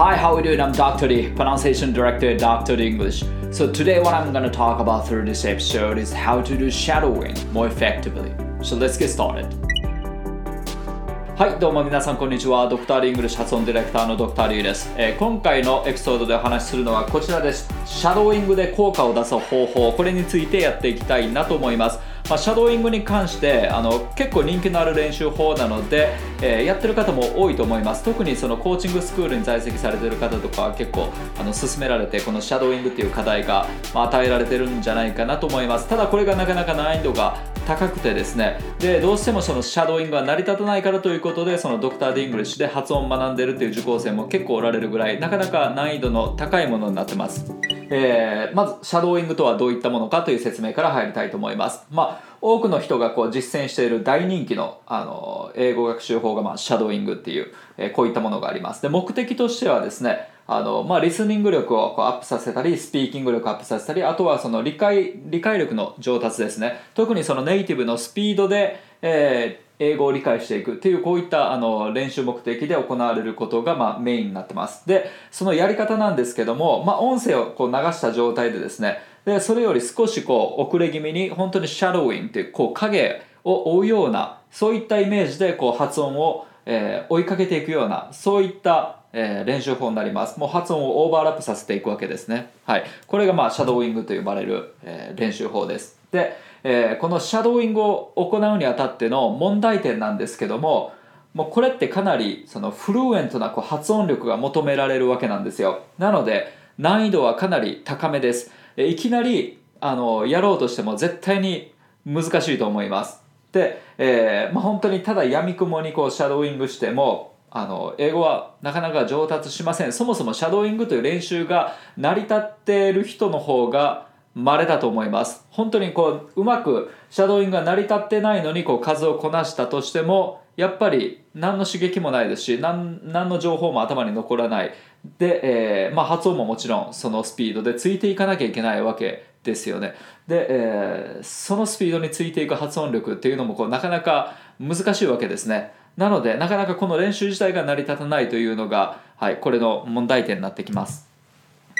Hi, how are you doing? I'm Dr. D, pronunciation director at Dr. D English. So today what I'm going to talk about through this episode is how to do shadowing more effectively. So let's get started. はい、どうも皆さんこんにちは。ドクターリングル発音ディレクターのドクターリーです、えー、今回のエピソードでお話しするのはこちらです。シャドーイングで効果を出す方法、これについてやっていきたいなと思います。まあ、シャドーイングに関してあの結構人気のある練習法なので、えー、やってる方も多いと思います。特にそのコーチングスクールに在籍されてる方とかは結構あの勧められてこのシャドーイングっていう課題が、ま、与えられてるんじゃないかなと思います。ただこれがなかなか難易度が高くてですね。でどうしてもそのシャドーイングが成り立たないからということでその Dr. D English で発音を学んでるっていう受講生も結構おられるぐらいなかなか難易度の高いものになってます。えー、まずシャドーイングとはどういったものかという説明から入りたいと思います。まあ多くの人がこう実践している大人気のあの英語学習法が、まあ、シャドーイングっていう、えー、こういったものがありますで目的としてはですねあの、まあ、リスニング力をこうアップさせたりスピーキング力アップさせたりあとはその理解理解力の上達ですね特にそのネイティブのスピードで、えー英語を理解していくっていうこういったあの練習目的で行われることがまメインになってますでそのやり方なんですけども、まあ、音声をこう流した状態でですねでそれより少しこう遅れ気味に本当にシャドウインっていうこう影を追うようなそういったイメージでこう発音を、え、追いかけていくようなそういったえ、練習法になります。もう発音をオーバーラップさせていくわけですね。はい。これがまあシャドウイングと呼ばれる、え、練習法です。で、えー、このシャドウイングを行うにあたっての問題点なんですけども、もうこれってかなりそのフルエントなこう発音力が求められるわけなんですよ。なので難易度はかなり高めです。えいきなりあのやろうとしても絶対に難しいと思います。で、えーまあ、本当にただやみくもにこうシャドーイングしてもあの英語はなかなか上達しませんそもそもシャドーイングという練習が成り立っている人の方が稀だと思います。本当にこううまくシャドーイングが成り立ってないのにこう数をこなしたとしてもやっぱり何の刺激もないですし何の情報も頭に残らない。で、えーまあ、発音ももちろんそのスピードでついていかなきゃいけないわけですよね。で、えー、そのスピードについていく発音力っていうのもこうなかなか難しいわけですね。なのでなかなかこの練習自体が成り立たないというのが、はい、これの問題点になってきます。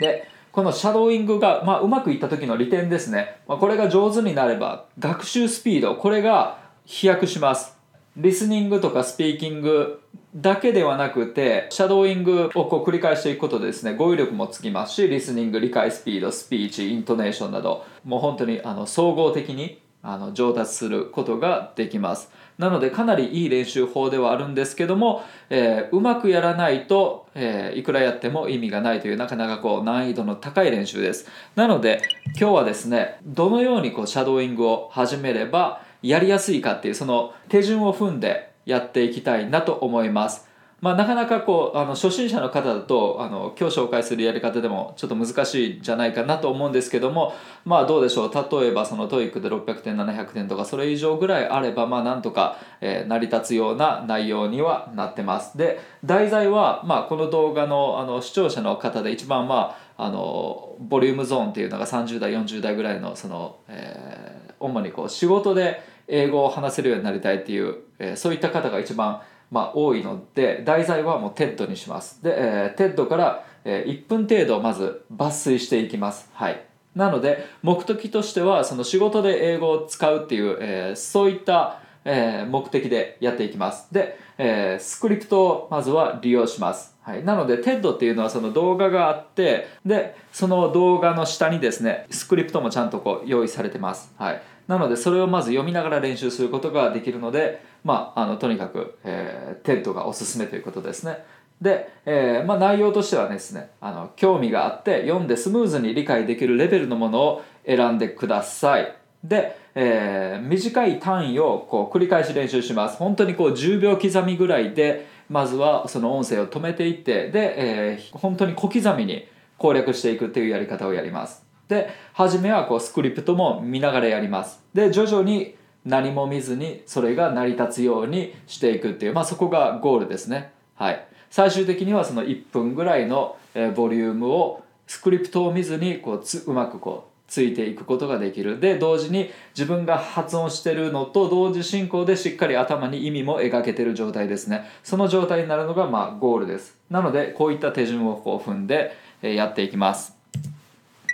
でこのシャドーイングが、まあ、うまくいった時の利点ですね、まあ、これが上手になれば学習スピードこれが飛躍します。リスニングとかスピーキングだけではなくてシャドーイングをこう繰り返していくことでですね語彙力もつきますしリスニング理解スピードスピーチイントネーションなどもう本当にあの総合的にあの上達することができます。なのでかなりいい練習法ではあるんですけども、えー、うまくやらないと、えー、いくらやっても意味がないというなかなかこう難易度の高い練習です。なので今日はですねどのようにこうシャドーイングを始めればやりやすいかっていうその手順を踏んでやっていきたいなと思います。まあ、なかなかこうあの初心者の方だとあの今日紹介するやり方でもちょっと難しいんじゃないかなと思うんですけどもまあどうでしょう？例えばその TOEIC で600点700点とかそれ以上ぐらいあればまあなんとか、えー、成り立つような内容にはなってます。で題材は、まあ、この動画のあの視聴者の方で一番まああのボリュームゾーンっていうのが30代40代ぐらいのその、えー、主にこう仕事で英語を話せるようになりたいっていう、えー、そういった方が一番まあ、多いので題材はもう TED にします。で、えー、TED から、え、1分程度まず抜粋していきます。はい。なので目的としてはその仕事で英語を使うっていう、えー、そういった、えー、目的でやっていきます。で、えー、スクリプトをまずは利用します。はい、なので TED っていうのはその動画があってでその動画の下にですねスクリプトもちゃんとこう用意されてます、はい、なのでそれをまず読みながら練習することができるのでまあ、あのとにかく、えー、 TED がおすすめということですね。で、えーまあ、内容としてはですねあの興味があって読んでスムーズに理解できるレベルのものを選んでください。で、えー、短い単位をこう繰り返し練習します。本当にこう10秒刻みぐらいでまずはその音声を止めていってで、えー、本当に小刻みに攻略していくっていうやり方をやります。で初めはこうスクリプトも見ながらやります。で徐々に何も見ずにそれが成り立つようにしていくっていう、まあ、そこがゴールですね。はい、最終的にはその1分ぐらいの、ボリュームをスクリプトを見ずにこうつうまくこうついていくことができる。で同時に自分が発音してるのと同時進行でしっかり頭に意味も描けてる状態ですね。その状態になるのがまあゴールです。なのでこういった手順をこう踏んでやっていきます。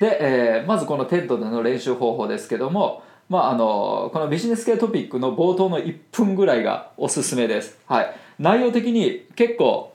で、えー、まずこの TED での練習方法ですけどもまあ、あのこのビジネス系トピックの冒頭の1分ぐらいがおすすめです、はい、内容的に結構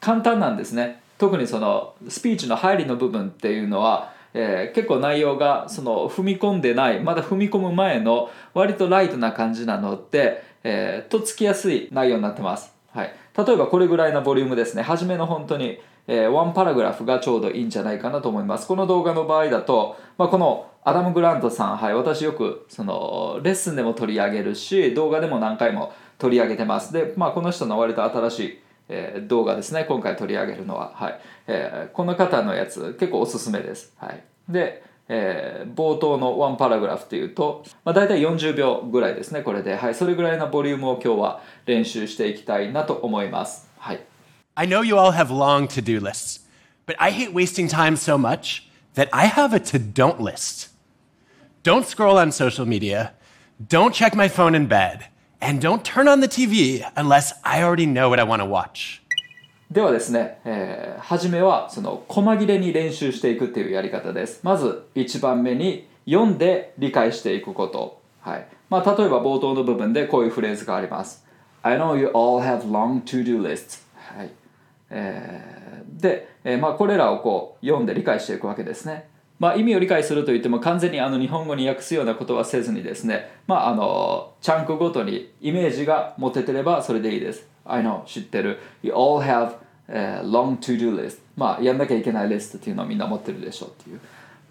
簡単なんですね。特にそのスピーチの入りの部分っていうのはえー、結構内容がその踏み込んでないまだ踏み込む前の割とライトな感じなので、えー、とっつきやすい内容になってます、はい、例えばこれぐらいのボリュームですね。初めの本当に、えー、ワンパラグラフがちょうどいいんじゃないかなと思います。この動画の場合だと、まあ、このアダム・グラントさん、はい、私よくそのレッスンでも取り上げるし動画でも何回も取り上げてます。で、まあ、この人の割と新しいえー、動画ですね今回取り上げるのは、はい。えー、この方のやつ結構おすすめです、はい、で、えー、冒頭のワンパラグラフっていうと、まあ、大体40秒ぐらいですねこれで、はい、それぐらいのボリュームを今日は練習していきたいなと思います、はい、I know you all have long to-do lists but I hate wasting time so much that I have a to-don't list Don't scroll on social media Don't check my phone in bed And don't turn on the TV unless I already know what I want to watch. ではですね、えー、初めはその細切れに練習していくっていうやり方です。まず1番目に読んで理解していくこと。はいまあ、例えば冒頭の部分でこういうフレーズがあります。I know you all have long to-do lists. はい えー、で、えーまあ、これらをこう読んで理解していくわけですね。まあ、意味を理解するといっても完全にあの日本語に訳すようなことはせずにですね、まあ、あのチャンクごとにイメージが持ててればそれでいいです。I know 知ってる。You all have a long to-do list. まあ、やんなきゃいけないリストっていうのをみんな持ってるでしょうっていう。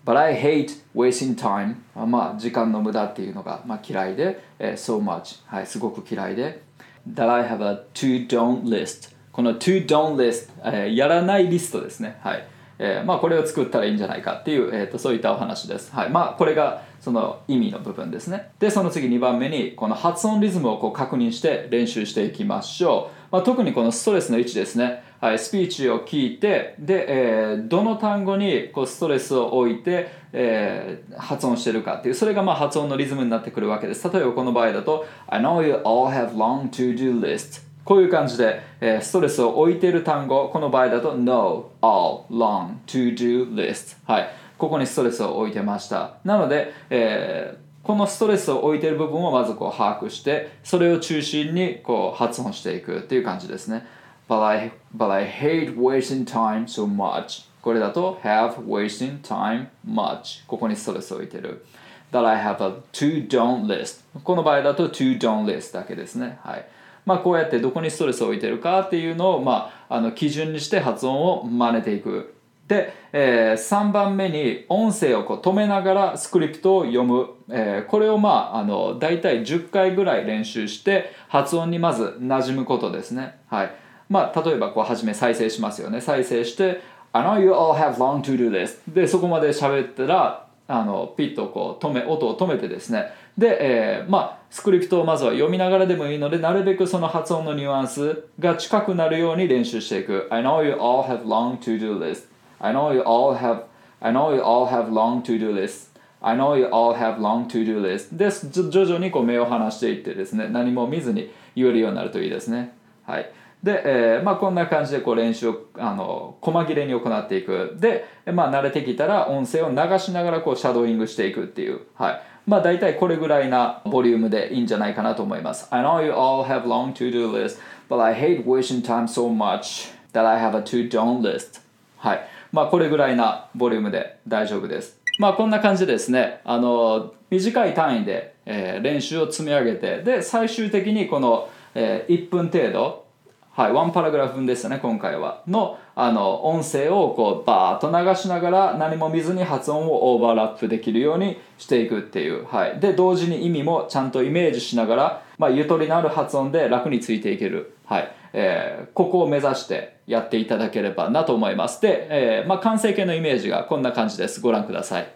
But I hate wasting time. まあ、時間の無駄っていうのが、まあ、嫌いで、えー、so much、はい、すごく嫌いで。That I have a to-don't list. この to-don't list、えー、やらないリストですね。はい。えー、まあ、これを作ったらいいんじゃないかっていう、えーと、そういったお話です。はいまあ、これがその意味の部分ですね。で、その次2番目にこの発音リズムをこう確認して練習していきましょう。まあ、特にこのストレスの位置ですね。はい、スピーチを聞いて、で、えー、どの単語にこうストレスを置いて、えー、発音してるかっていう、それがまあ発音のリズムになってくるわけです。例えばこの場合だと、I know you all have long to-do lists. こういう感じで、えー、ストレスを置いている単語、この場合だと No, all, long, to do list。はい。ここにストレスを置いてました。なので、えー、このストレスを置いている部分をまずこう把握して、それを中心にこう発音していくっていう感じですね。But I, but I hate wasting time so much. これだと have wasting time much. ここにストレスを置いている。That I have a to don't list. この場合だと to don't list だけですね。はい。まあ、こうやってどこにストレスを置いてるかっていうのを、まあ、あの基準にして発音を真似ていく。で、えー、3番目に音声をこう止めながらスクリプトを読む、えー、これをまああの大体10回ぐらい練習して発音にまず馴染むことですね。はいまあ、例えばこう初め再生しますよね。再生して I know you all have long to do this でそこまで喋ったらあのピッとこう止め音を止めてですね。で、えー、まあスクリプトをまずは読みながらでもいいのでなるべくその発音のニュアンスが近くなるように練習していく。I know you all have long to do list. I know you all have I know you all have long to do list. I know you all have long to do list. で徐々にこう目を離していってですね何も見ずに言えるようになるといいですね。はい。で、えーまあ、こんな感じでこう練習をあの細切れに行っていく。で、まあ、慣れてきたら音声を流しながらこうシャドーイングしていくっていう、はい。まあ、大体これぐらいなボリュームでいいんじゃないかなと思います。I know you all have long to-do list but I hate wasting time so much that I have a to-don't list. はい。まあこれぐらいなボリュームで大丈夫です。まあこんな感じでですね。あの短い単位で、えー、練習を積み上げてで最終的にこの、えー、1分程度はい、ワンパラグラフ分ですね今回は。のあの音声をこうバーッと流しながら何も見ずに発音をオーバーラップできるようにしていくっていう、はい、で同時に意味もちゃんとイメージしながら、まあ、ゆとりのある発音で楽についていける、はい。えー、ここを目指してやっていただければなと思います。で、えーまあ、完成形のイメージがこんな感じです。ご覧ください。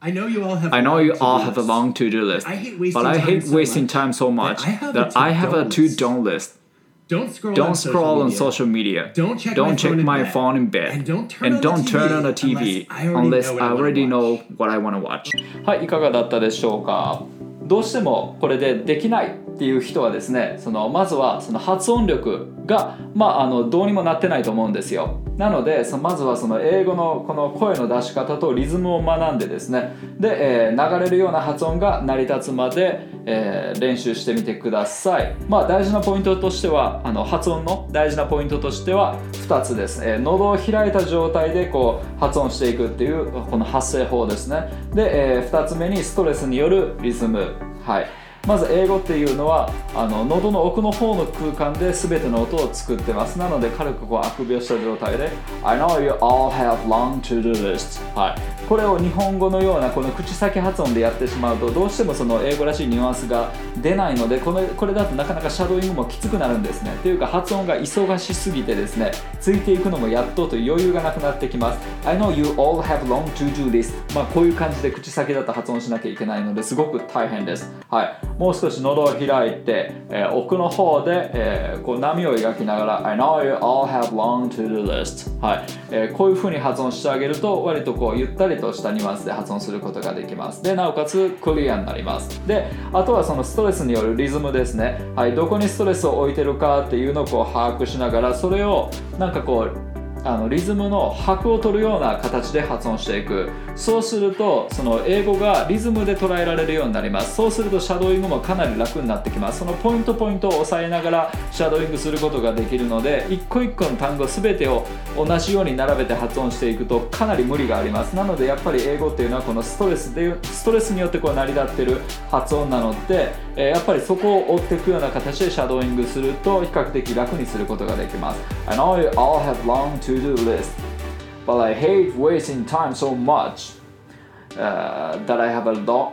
I know you all have. I know you all have a long to-do list, I hate wasting but I hate time so wasting much time so much that I have a that I have a to-don't to-don't list. Don't scroll Don't on scroll on social media. Don't check don't my check phone in my bed. phone in bed. And don't turn And on the don't turn on the TV unless I already know what I want to watch. はい、いかがだったでしょうかどうしてもこれでできないっていう人はですねそのまずはその発音力が、まあ、あのどうにもなってないと思うんですよなのでそのまずはその英語のこの声の出し方とリズムを学んでですねで、えー流れるような発音が成り立つまで、えー練習してみてください。まあ大事なポイントとしてはあの発音の大事なポイントとしては2つです、えー喉を開いた状態でこう発音していくっていうこの発声法ですね。で、え2つ目にストレスによるリズム。はい。まず英語っていうのはあの喉の奥の方の空間で全ての音を作ってます。なので軽くこうあくびをした状態で I know you all have long to-do list、はい、これを日本語のようなこの口先発音でやってしまうとどうしてもその英語らしいニュアンスが出ないのでこのこれだとなかなかシャドーイングもきつくなるんですね。っていうか発音が忙しすぎてですねついていくのもやっとという余裕がなくなってきます。I know you all have long to-do list. まあこういう感じで口先だと発音しなきゃいけないのですごく大変です。はい。もう少し喉を開いて、えー奥の方で、えーこう波を描きながら I know you all have long to-do list. はい、えーこういう風に発音してあげると割とこうゆったりとしたニュアンスで発音することができます。でなおかつクリアになります。であとはそのストレスによるリズムですね。はい。どこにストレスを置いてるかっていうのをこう把握しながらそれをなんかこうあのリズムの拍を取るような形で発音していく。そうするとその英語がリズムで捉えられるようになります。そうするとシャドーイングもかなり楽になってきます。そのポイントポイントを押さえながらシャドーイングすることができるので一個一個の単語全てを同じように並べて発音していくとかなり無理があります。なのでやっぱり英語っていうのはこのストレスでストレスによってこう成り立ってる発音なので、えやっぱりそこを追っていくような形でシャドーイングすると比較的楽にすることができます。I know you all have long to-do list but I hate wasting time so much uh, that I have a long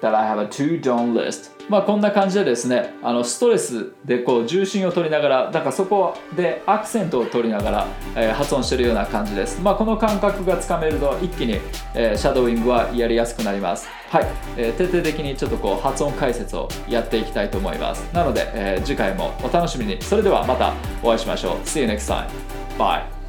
that I have a to-do list. まあこんな感じでですねあのストレスでこう重心を取りながらだからそこでアクセントを取りながら、えー発音してるような感じです。まあこの感覚がつかめると一気に、えーシャドーイングはやりやすくなります。はい、えー徹底的にちょっとこう発音解説をやっていきたいと思います。なので、えー次回もお楽しみに。それではまたお会いしましょう。See you next time. Bye.